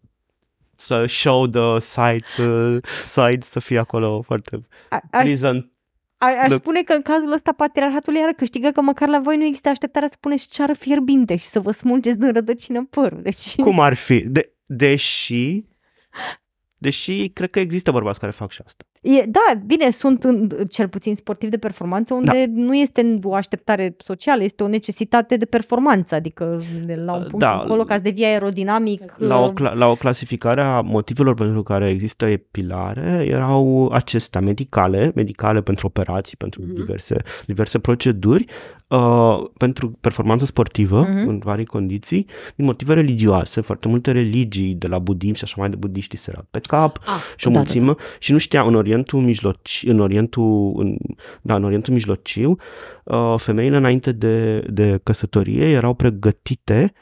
să show the side, uh, side să fie acolo foarte A, aș, pleasant. a, aș de- spune că în cazul ăsta patriarhatul iară câștigă că măcar la voi nu există așteptarea să puneți ceară fierbinte și să vă smulgeți din rădăcină părul. Deci, Cum ar fi? De, deși, deși cred că există bărbați care fac și asta. E, da, bine, sunt în, cel puțin sportiv de performanță unde da. nu este o așteptare socială, este o necesitate de performanță, adică de la un punct Da. da. încolo ca să devii aerodinamic. La o, uh, cla- la o clasificare a motivelor pentru care există epilare erau acestea medicale, medicale pentru operații, pentru Mhm. diverse, diverse proceduri, uh, pentru performanță sportivă Mhm. în vari condiții, din motive religioase, foarte multe religii de la budism și așa mai de budiștii se erau pe cap Ah, și o da, mulțime și nu știam în Orientul Mijlociu, în Orientul, în, da, în Orientul Mijlociu, uh, femeile înainte de, de căsătorie erau pregătite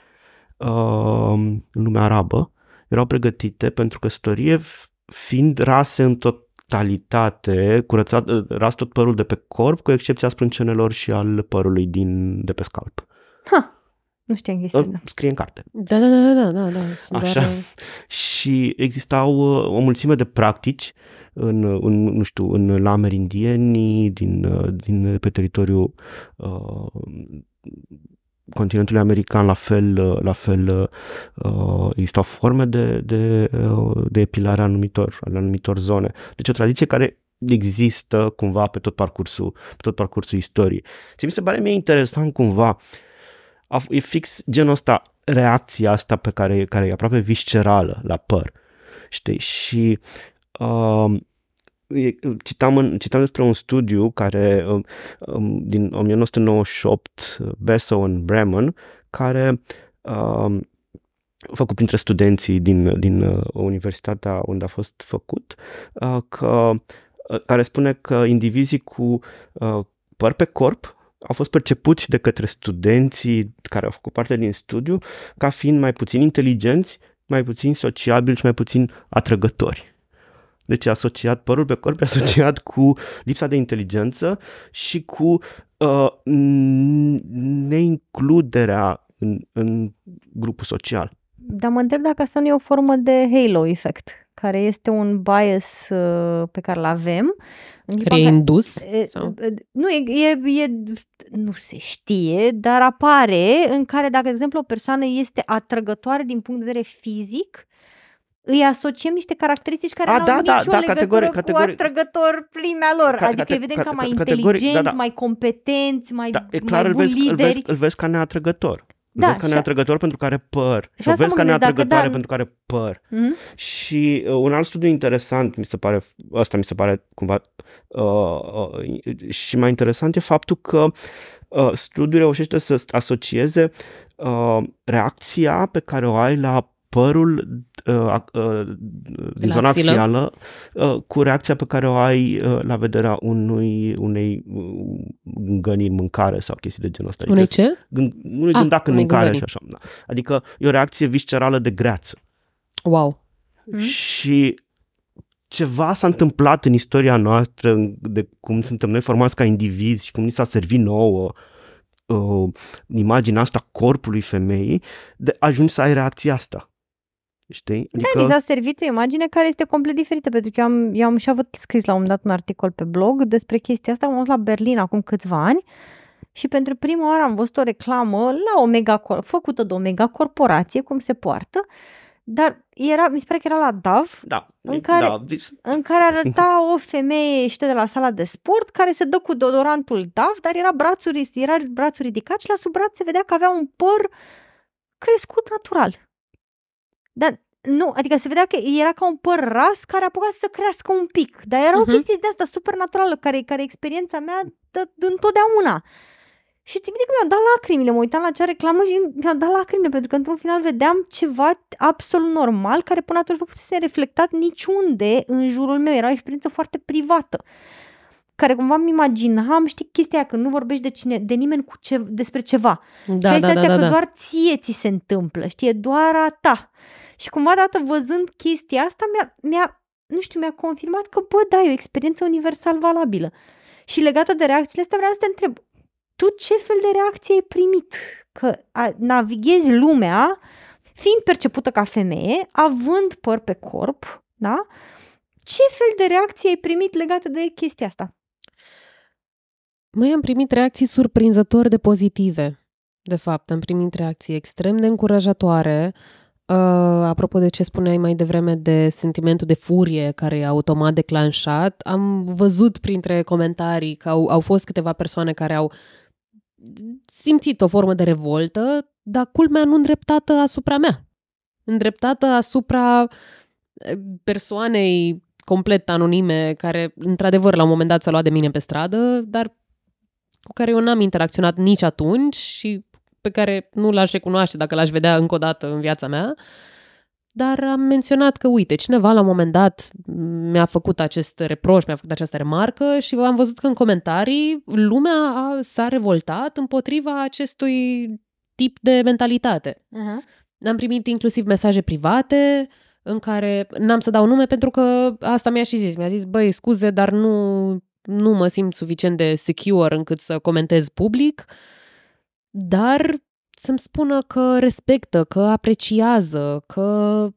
uh, în lumea arabă, erau pregătite pentru căsătorie f- fiind rase în totalitate, curățat, uh, ras tot părul de pe corp, cu excepția sprâncenelor și al părului din, de pe scalp. Ha, nu știam chestia Uh, asta. Scrie în carte. Da, da, da, da, da, da. Sunt Așa. Doar, și existau uh, o mulțime de practici în, în nu știu, în la amerindieni din, uh, din pe teritoriul uh, continentului american, la fel, uh, la fel uh, existau forme de, de, uh, de epilare a anumitor, ale anumitor zone. Deci o tradiție care există cumva pe tot parcursul, pe tot parcursul istoriei. Și mi se pare mie interesant cumva a, e fix genul ăsta, reacția asta pe care, care e aproape viscerală la păr. Știi? Și uh, citam, în, citam despre un studiu care uh, um, din 1998, Besso în Bremen, care uh, făcut printre studenții din, din uh, universitatea unde a fost făcut, uh, că, uh, care spune că indivizii cu uh, păr pe corp au fost percepuți de către studenții care au făcut parte din studiu ca fiind mai puțin inteligenți, mai puțin sociabili și mai puțin atrăgători. Deci e asociat, părul pe corp e asociat (laughs) cu lipsa de inteligență și cu uh, neincluderea în, în grupul social. Dar mă întreb dacă asta nu e o formă de halo effect, care este un bias uh, pe care îl avem. În clipa care e în care- indus? E, Sau? e, Nu, e, e, e, nu se știe, dar apare în care, dacă, de exemplu, o persoană este atrăgătoare din punct de vedere fizic, îi asociem niște caracteristici care A, nu da, au da, nicio da, legătură categoric, cu categoric. atrăgător plimea lor. Ca- adică cate- îi vedem ca cate- mai categoric, inteligenți, da, da. mai competenți, mai, Da, e clar, mai îl buni vezi, îl, lideri. vezi, îl vezi ca neatrăgător. Îl Da, vezi ca și- neatrăgător pentru că are păr. Și Și o asta vezi mă ca gândesc, dacă neatrăgătoare da- pentru că are păr. Mhm. Și uh, un alt studiu interesant, mi se pare, ăsta mi se pare cumva uh, uh, și mai interesant e faptul că uh, studiul reușește să asocieze uh, reacția pe care o ai la părul uh, uh, din la zona axilă. axială uh, cu reacția pe care o ai uh, la vederea unui, unei uh, gâniri în mâncare sau chestii de genul ăsta. Unei Adică ce? gând, unui Ah, gândac în unei mâncare gândării. și așa. Da. Adică e o reacție viscerală de greață. Wow. Mhm. Și ceva s-a întâmplat în istoria noastră de cum suntem noi formați ca indivizi și cum ni s-a servit nouă uh, imaginea asta a corpului femeii, de ajungi să ai reacția asta. Știi? Da, ni s-a servit o imagine care este complet diferită, pentru că eu am, eu am și avut scris la un moment dat un articol pe blog despre chestia asta, am fost la Berlin acum câțiva ani și pentru prima oară am văzut o reclamă la o mega, făcută de o mega corporație, cum se poartă, dar era, mi se pare că era la DAV, Da. În care- da, deci- în care (laughs) arăta o femeie ieșită de la sala de sport care se dă cu deodorantul DAV, dar era brațul, era brațul ridicat și la sub braț se vedea că avea un păr crescut natural. Dar nu, adică se vedea că era ca un păr ras care apuca să crească un pic. Dar era o Mhm. chestie de asta super naturală, care, care e experiența mea de, de întotdeauna. Și țin minte că mi-au dat lacrimile, mă uitam la acea reclamă și mi-au dat lacrimile, pentru că într-un final vedeam ceva absolut normal, care până atunci nu fusese reflectat niciunde în jurul meu. Era o experiență foarte privată care cumva îmi imaginam, știi, chestia aia, când nu vorbești de, cine, de nimeni cu ce, despre ceva. Da, și ai da, da, senzația da, că da. doar ție ți se întâmplă, știi, e doar a ta. Și cumva dată văzând chestia asta, mi-a, mi-a, nu știu, mi-a confirmat că, bă, da, e o experiență universal valabilă. Și legată de reacțiile astea, vreau să te întreb, tu ce fel de reacție ai primit? Că a, navighezi lumea fiind percepută ca femeie, având păr pe corp, da? Ce fel de reacție ai primit legată de chestia asta? Măi, am primit reacții surprinzător de pozitive. De fapt, am primit reacții extrem de încurajatoare. Uh, apropo de ce spuneai mai devreme de sentimentul de furie care e automat declanșat, am văzut printre comentarii că au, au fost câteva persoane care au simțit o formă de revoltă, dar culmea nu îndreptată asupra mea. Îndreptată asupra eh, persoanei complet anonime care, într-adevăr, la un moment dat s-a luat de mine pe stradă, dar cu care eu n-am interacționat nici atunci și pe care nu l-aș recunoaște dacă l-aș vedea încă o dată în viața mea. Dar am menționat că, uite, cineva la un moment dat mi-a făcut acest reproș, mi-a făcut această remarcă și am văzut că în comentarii lumea a, s-a revoltat împotriva acestui tip de mentalitate. Uh-huh. Am primit inclusiv mesaje private în care n-am să dau nume pentru că asta mi-a și zis. Mi-a zis, băi, scuze, dar nu, nu mă simt suficient de secure încât să comentez public, dar să-mi spună că respectă, că apreciază, că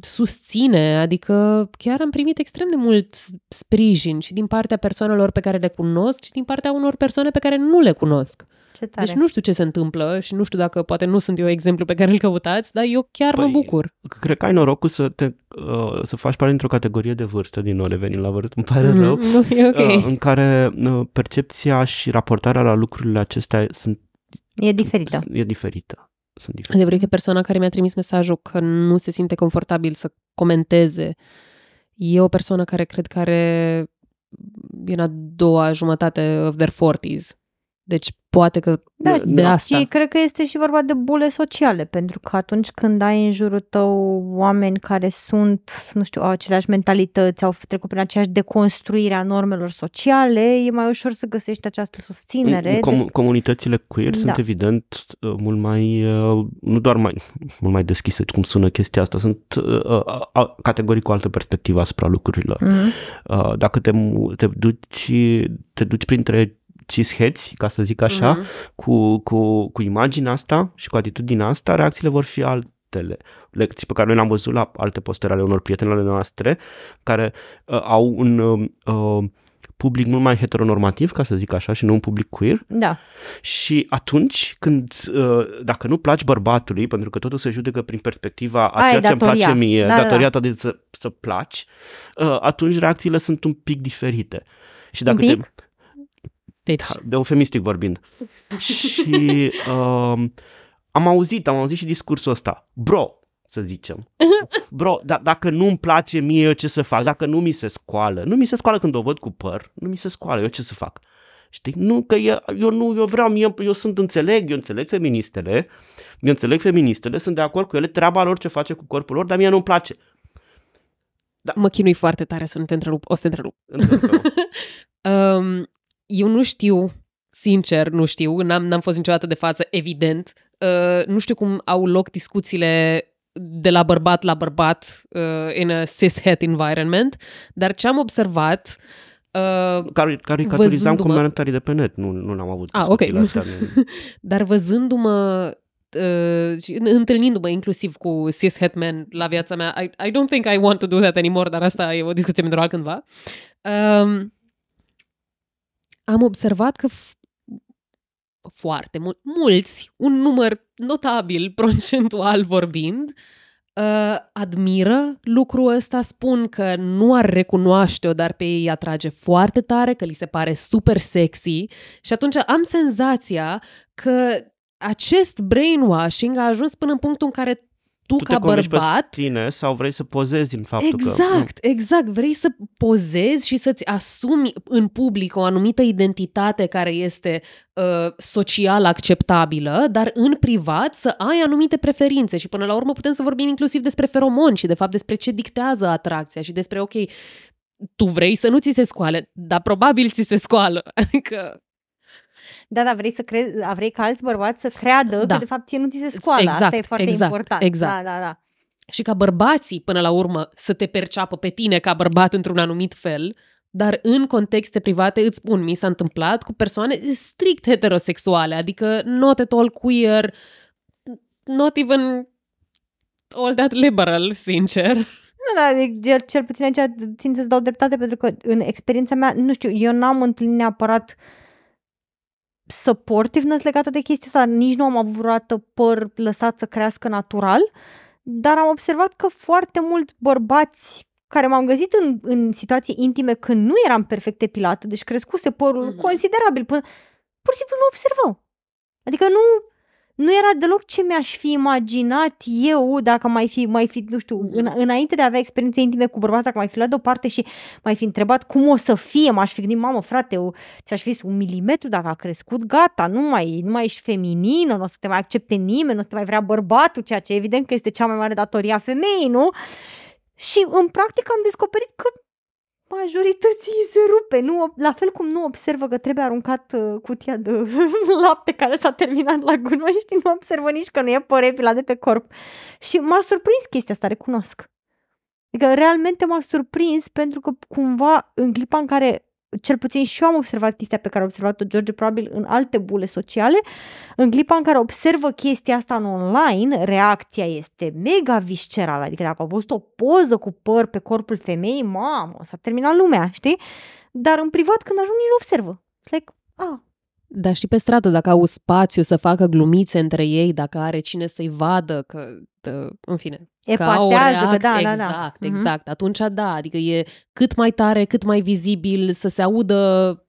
susține, adică chiar am primit extrem de mult sprijin și din partea persoanelor pe care le cunosc și din partea unor persoane pe care nu le cunosc. Ce tare. Deci nu știu ce se întâmplă și nu știu dacă poate nu sunt eu exemplu pe care îl căutați, dar eu chiar mă Păi, bucur. Cred că ai norocul să, te, uh, să faci parte dintr-o categorie de vârstă, din nou revenind la vârstă, îmi pare rău, Mhm, Nu, e ok. uh, în care uh, percepția și raportarea la lucrurile acestea sunt, E diferită. e diferită. Sunt diferite. Adevărul e că persoana care mi-a trimis mesajul că nu se simte confortabil să comenteze e o persoană care cred că are e în a doua jumătate of their 40s. Deci poate că Da, de asta. Și cred că este și vorba de bule sociale, pentru că atunci când ai în jurul tău oameni care sunt, nu știu, au aceleași mentalități, au trecut prin aceeași deconstruire a normelor sociale, e mai ușor să găsești această susținere. În com- comunitățile queer Da. sunt evident uh, mult mai, uh, nu doar mai, (laughs) mult mai deschise, cum sună chestia asta, sunt uh, uh, uh, categorii cu altă perspectivă asupra lucrurilor. Mhm. Uh, dacă te, mu- te duci, te duci printre cisheți, ca să zic așa, Mhm. cu, cu, cu imaginea asta și cu atitudinea asta, reacțiile vor fi altele. Lecții pe care noi le-am văzut la alte postări ale unor prieteni ale noastre, care uh, au un uh, uh, public mult mai heteronormativ, ca să zic așa, și nu un public queer. Da. Și atunci când, uh, dacă nu placi bărbatului, pentru că totul se judecă prin perspectiva a Aia e ceea ce îmi datoria. place mie, Da, da, datoria ta de să, să placi, uh, atunci reacțiile sunt un pic diferite. Și dacă Un pic? te, Deci, da, de eufemistic vorbind. și um, am auzit, am auzit și discursul ăsta. Bro, să zicem. Bro, da, dacă nu-mi place mie, eu ce să fac? Dacă nu mi se scoală, nu mi se scoală când o văd cu păr, nu mi se scoală, eu ce să fac? Știi? Nu, că eu, eu nu, eu vreau, mie, eu sunt înțeleg, eu înțeleg feministele, eu înțeleg feministele, sunt de acord cu ele, treaba lor ce face cu corpul lor, dar mie nu-mi place. mă chinui foarte tare să nu te întrerup. O să te întrerup. Întrerup-mă. (laughs) Um, eu nu știu, sincer, nu știu, n-am, n-am fost niciodată de față, evident. Uh, nu știu cum au loc discuțiile de la bărbat la bărbat uh, in a cis-het environment, dar ce am observat uh, Care, caricaturizam Văzându-mă- comentarii de pe net, nu, nu l-am avut Ah, ok. discuțiile (laughs) astea, nu. Dar văzându-mă uh, și întâlnindu-mă inclusiv cu cis-het men la viața mea, I, I don't think I want to do that anymore, dar asta e o discuție pentru altcândva. Um, am observat că f- foarte mul- mulți, un număr notabil, (laughs) procentual vorbind, uh, admiră lucrul ăsta, spun că nu ar recunoaște-o, dar pe ei atrage foarte tare, că li se pare super sexy. Și atunci am senzația că acest brainwashing a ajuns până în punctul în care tu, Tu ca te convingi bărbat pe tine sau vrei să pozezi din faptul că... Exact, exact. Vrei să pozezi și să-ți asumi în public o anumită identitate care este uh, social acceptabilă, dar în privat să ai anumite preferințe și până la urmă putem să vorbim inclusiv despre feromoni și de fapt despre ce dictează atracția și despre, ok, tu vrei să nu ți se scoale, dar probabil ți se scoală. (laughs) Adică Da, da, vrei să crezi, vrei ca alți bărbați să creadă Da. că de fapt ție nu ți se scoală. Asta Exact, e foarte exact, important. exact. Da, da, da. și ca bărbații, până la urmă, să te perceapă pe tine ca bărbat într-un anumit fel, dar în contexte private îți spun, mi s-a întâmplat cu persoane strict heterosexuale, adică not at all queer, not even all that liberal, sincer. Nu, da, cel, cel puțin aici țin să-ți dau dreptate pentru că în experiența mea, nu știu, eu n-am întâlnit neapărat supportiveness legată de chestia asta, nici nu am avut vreodată păr lăsat să crească natural, dar am observat că foarte mult bărbați care m-am găsit în, în situații intime când nu eram perfect epilată, deci crescuse părul Mhm. considerabil, până, pur și simplu nu observau. Adică nu, nu era deloc ce mi-aș fi imaginat eu dacă mai fi, mai fi nu știu, Mhm. în, înainte de a avea experiențe intime cu bărbați, dacă mai fi luat deoparte și mai fi întrebat cum o să fie, m-aș fi gândit, mamă, frate, eu, ți-aș fi zis, un milimetru dacă a crescut, gata, nu mai, nu mai ești feminină, nu o să te mai accepte nimeni, nu o să te mai vrea bărbatul, ceea ce evident că este cea mai mare datorie a femeii, nu? Și în practică am descoperit că majorității se rupe. Nu, la fel cum nu observă că trebuie aruncat uh, cutia de (laughs) lapte care s-a terminat la gunoi, știi, nu observă nici că nu e părepila de pe corp. Și m-a surprins chestia asta, recunosc. Adică realmente m-a surprins pentru că cumva în clipa în care cel puțin și eu am observat chestia pe care a observat-o George probabil în alte bule sociale, în clipa în care observă chestia asta în online, reacția este mega viscerală, adică dacă au văzut o poză cu păr pe corpul femeii, mamă, s-a terminat lumea, știi? Dar în privat când ajung nici nu observă. It's like, ah, Dar și pe stradă, dacă au spațiu să facă glumițe între ei, dacă are cine să-i vadă, că, tă, în fine, că au o epatează, că da, reacție, da, da. exact, Mhm. exact. Atunci da, adică e cât mai tare, cât mai vizibil, să se audă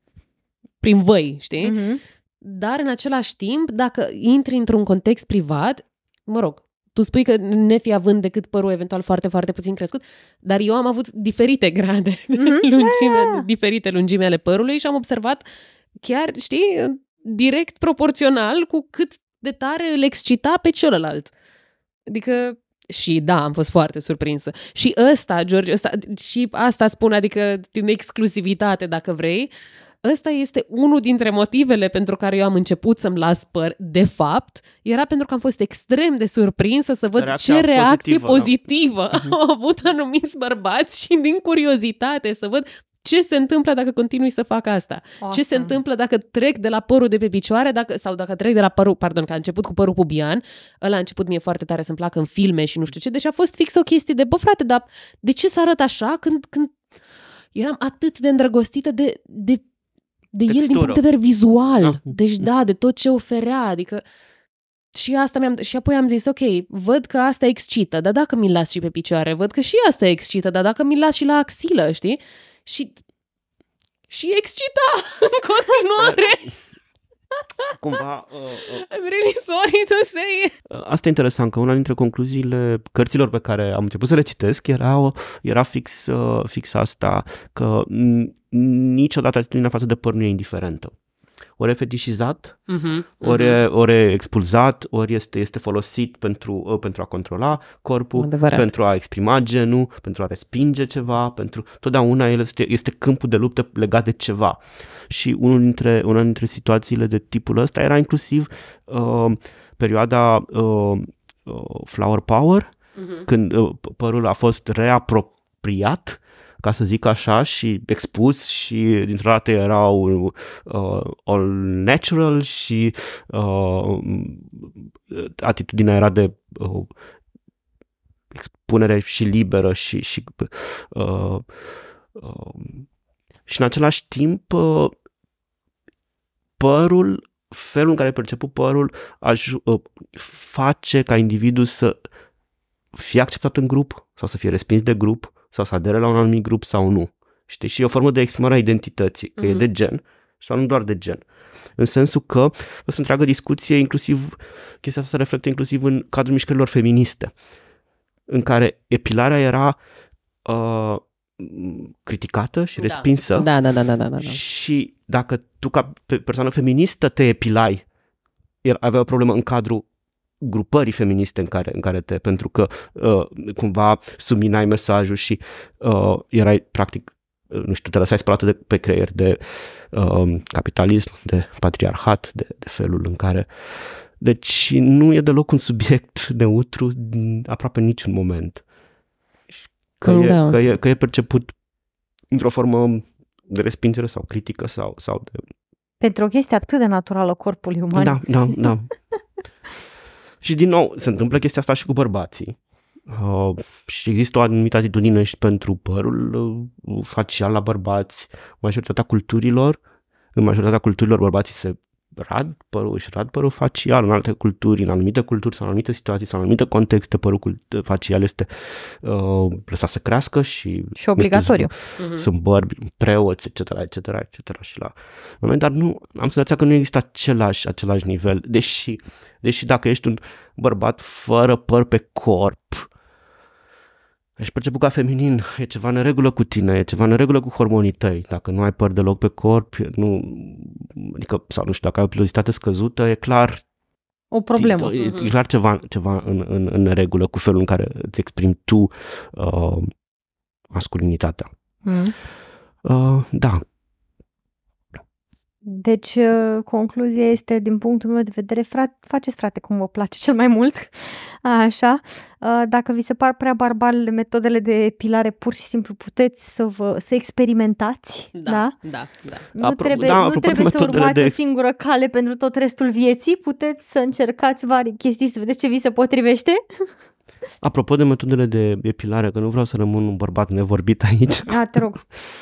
prin văi, știi? Mhm. Dar în același timp, dacă intri într-un context privat, mă rog, tu spui că nefi având decât părul eventual foarte, foarte puțin crescut, dar eu am avut diferite (laughs) grade de Mhm. (laughs) lungime, diferite lungime ale părului și am observat chiar, știi, direct proporțional cu cât de tare îl excita pe celălalt. Adică și da, am fost foarte surprinsă. Și ăsta, George, ăsta, și asta spun, adică din exclusivitate, dacă vrei, ăsta este unul dintre motivele pentru care eu am început să-mi las păr. De fapt, era pentru că am fost extrem de surprinsă să văd Reacția ce reacție pozitivă, da. pozitivă au avut anumiți bărbați și din curiozitate să văd ce se întâmplă dacă continui să fac asta. Ce se Awesome. întâmplă dacă trec de la părul de pe picioare dacă, sau dacă trec de la părul, pardon, că a început cu părul pubian, ăla a început mie foarte tare să-mi placă în filme și nu știu ce, deci a fost fix o chestie de, bă frate, dar de ce să arăt așa când, când eram atât de îndrăgostită de, de, de el din Textură. punct de vedere vizual. Ah. Deci da, de tot ce oferea, adică și asta mi-am, și apoi am zis, ok, văd că asta excită, dar dacă mi-l las și pe picioare, văd că și asta excită, dar dacă mi-l las și la axilă, știi? Și și excita (laughs) în continuare. (laughs) Cumva, uh, uh, I'm really sorry to say. asta e interesant, că una dintre concluziile cărților pe care am început să le citesc era, era fix, uh, fix asta, că n- niciodată atitudinea față de păr nu e indiferentă. Ori e fetișizat, Mm-hmm. ori, e, ori e expulzat, ori este, este folosit pentru, uh, pentru a controla corpul, Adevărat. pentru a exprima genul, pentru a respinge ceva, pentru totdeauna el este, este câmpul de luptă legat de ceva. Și unul dintre, una dintre situațiile de tipul ăsta era inclusiv uh, perioada uh, uh, Flower Power, Mm-hmm. când uh, p- părul a fost reapropiat ca să zic așa, și expus și dintr-o dată erau uh, all natural și uh, atitudinea era de uh, expunere și liberă și, și uh, uh, și în același timp uh, părul felul în care e perceput părul aj- uh, face ca individul să fie acceptat în grup sau să fie respins de grup sau să adere la un anumit grup sau nu. Știi? Și e o formă de exprimare a identității, că mm-hmm. e Mhm. de gen sau nu doar de gen. În sensul că o să întreagă discuție, inclusiv chestia asta se reflectă inclusiv în cadrul mișcărilor feministe, în care epilarea era uh, criticată și Da. respinsă Da, da, da, da, da, da. da. și dacă tu ca pe- persoană feministă te epilai, er- avea o problemă în cadrul grupării feministe în care, în care te, pentru că uh, cumva subminai mesajul și uh, erai practic, uh, nu știu, te lăsai spălată de, pe creier de uh, capitalism, de patriarhat, de, de felul în care... Deci nu e deloc un subiect (laughs) neutru din aproape niciun moment. Că, Da. e, că, e, că e perceput într-o formă de respingere sau critică sau, sau de... Pentru o chestie atât de naturală corpului uman. Da, da, da. (laughs) și din nou, se întâmplă chestia asta și cu bărbații. Uh, și există o anumită atitudine și pentru părul uh, facial la bărbați. Majoritatea culturilor, în majoritatea culturilor bărbații se rad părul, își rad părul facial în alte culturi, în anumite culturi sau în anumite situații sau în anumite contexte părul cult- facial este uh, lăsat să crească și Și nu știu, obligatoriu. Mhm. sunt bărbi, preoți, etc., etc., etc. Și la moment, dar nu, am senzația că nu există același, același nivel, deși, deși dacă ești un bărbat fără păr pe corp, ești perceput ca feminin, e ceva în regulă cu tine, e ceva în regulă cu hormonii tăi. Dacă nu ai păr deloc pe corp, nu, adică, sau nu știu, dacă ai o pilozitate scăzută, e clar O problemă. E, Mhm. e clar ceva, ceva în, în, în regulă cu felul în care îți exprimi tu uh, masculinitatea. Mm. Uh, da, Deci, uh, concluzia este, din punctul meu de vedere, frate, faceți frate cum vă place cel mai mult, (laughs) așa. Uh, Dacă vi se par prea barbale metodele de epilare, pur și simplu puteți să vă să experimentați, da? Da, da, da. Nu Apro- trebuie, da, nu apropo de trebuie să metodele urmați de o ex- singură cale pentru tot restul vieții, puteți să încercați vari chestii, să vedeți ce vi se potrivește. (laughs) Apropo de metodele de epilare, că nu vreau să rămân un bărbat nevorbit aici, A, te rog. (laughs)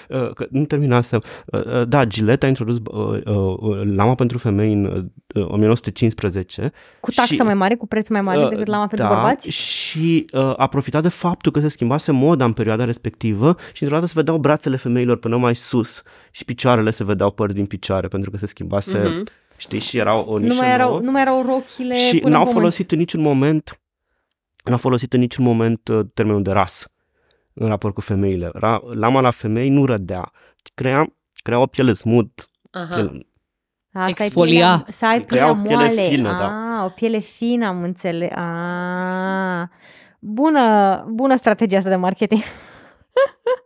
uh, că nu terminasem. Uh, uh, Da, Gillette a introdus uh, uh, lama pentru femei în uh, 1915. Cu taxă Și- mai mare, cu preț mai mare Uh, decât lama pentru da, bărbați? Și uh, a profitat de faptul că se schimbase moda în perioada respectivă și într-o dată se vedeau brațele femeilor până mai sus și picioarele se vedeau păr din picioare pentru că se schimbase, Mhm. știi, și erau o nișă Nu mai, erau, nouă. nu mai erau rochile și până n-au în pământ. folosit în niciun moment n-au folosit în niciun moment uh, termenul de rasă în raport cu femeile. Ra, lama la femei nu rădea, ci crea, crea o piele smooth, Aha. piele, Asta ai Exfolia. pielea- Să ai Crea pielea o piele moale. fină, ah, da. o piele fină, am înțeles. Ah, bună, bună strategia asta de marketing. (laughs)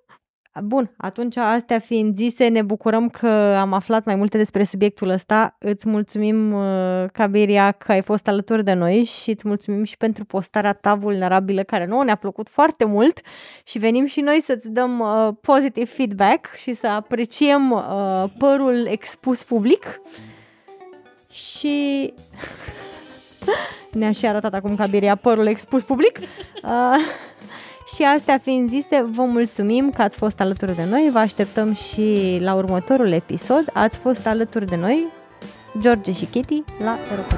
Bun, atunci astea fiind zise, ne bucurăm că am aflat mai multe despre subiectul ăsta. Îți mulțumim, uh, Cabiria, că ai fost alături de noi și îți mulțumim și pentru postarea ta vulnerabilă, care nouă ne-a plăcut foarte mult și venim și noi să-ți dăm uh, pozitiv feedback și să apreciem uh, părul expus public și (laughs) ne-a și arătat acum Cabiria părul expus public. Uh, și astea fiind zise, vă mulțumim că ați fost alături de noi, vă așteptăm și la următorul episod. Ați fost alături de noi, George și Kitty, la Europa.